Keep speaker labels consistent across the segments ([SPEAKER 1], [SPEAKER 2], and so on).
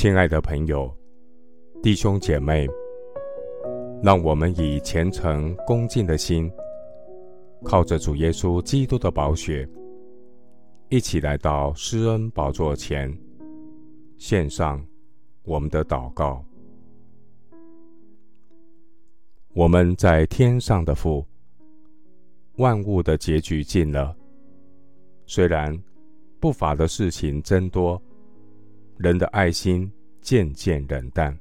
[SPEAKER 1] 亲爱的朋友、弟兄姐妹，让我们以虔诚恭敬的心，靠着主耶稣基督的宝血，一起来到施恩宝座前，献上我们的祷告。我们在天上的父，万物的结局近了，虽然不法的事情增多。人的爱心渐渐冷淡，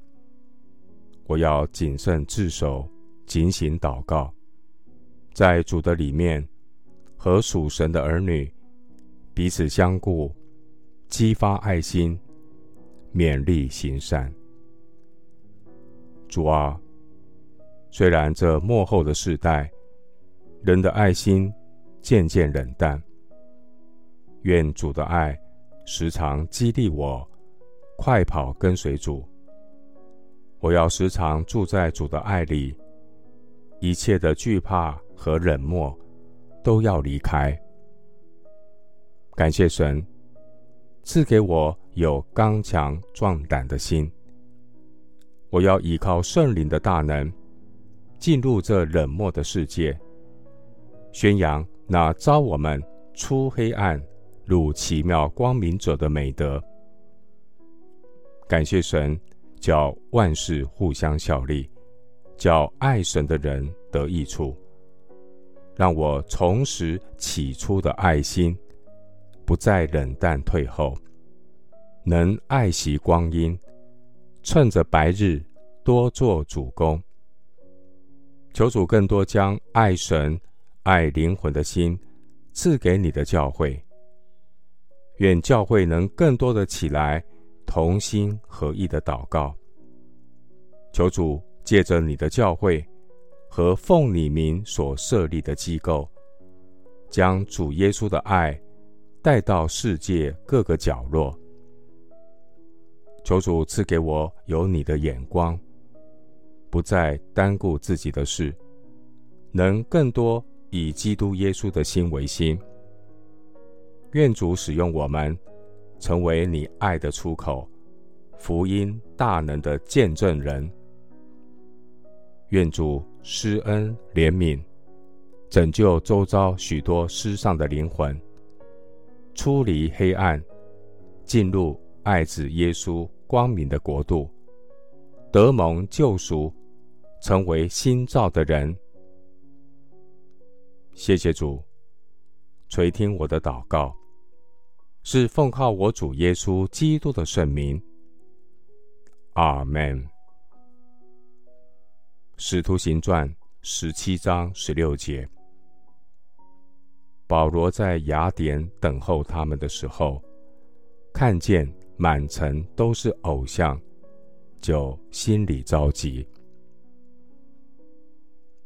[SPEAKER 1] 我要谨慎自守，警醒祷告，在主的里面和属神的儿女彼此相顾，激发爱心，勉励行善。主啊，虽然这末后的世代，人的爱心渐渐冷淡，愿主的爱时常激励我。快跑，跟随主！我要时常住在主的爱里，一切的惧怕和冷漠都要离开。感谢神赐给我有刚强壮胆的心。我要依靠圣灵的大能，进入这冷漠的世界，宣扬那招我们出黑暗入奇妙光明者的美德。感谢神，叫万事互相效力，叫爱神的人得益处。让我重拾起初的爱心，不再冷淡退后，能爱惜光阴，趁着白日多做主工。求主更多将爱神、爱灵魂的心赐给你的教会。愿教会能更多的起来。同心合意的祷告，求主借着你的教会和奉你名所设立的机构，将主耶稣的爱带到世界各个角落。求主赐给我有你的眼光，不再单顾自己的事，能更多以基督耶稣的心为心。愿主使用我们。成为你爱的出口，福音大能的见证人。愿主施恩怜悯，拯救周遭许多失丧的灵魂，出离黑暗，进入爱子耶稣光明的国度，得蒙救赎，成为新造的人。谢谢主，垂听我的祷告。是奉靠我主耶稣基督的圣名，阿门。使徒行传十七章十六节，保罗在雅典等候他们的时候，看见满城都是偶像，就心里着急。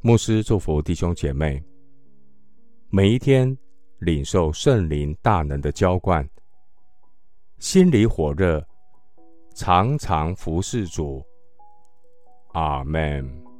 [SPEAKER 1] 牧师祝福弟兄姐妹，每一天。领受圣灵大能的浇灌，心里火热，常常服侍主。阿门。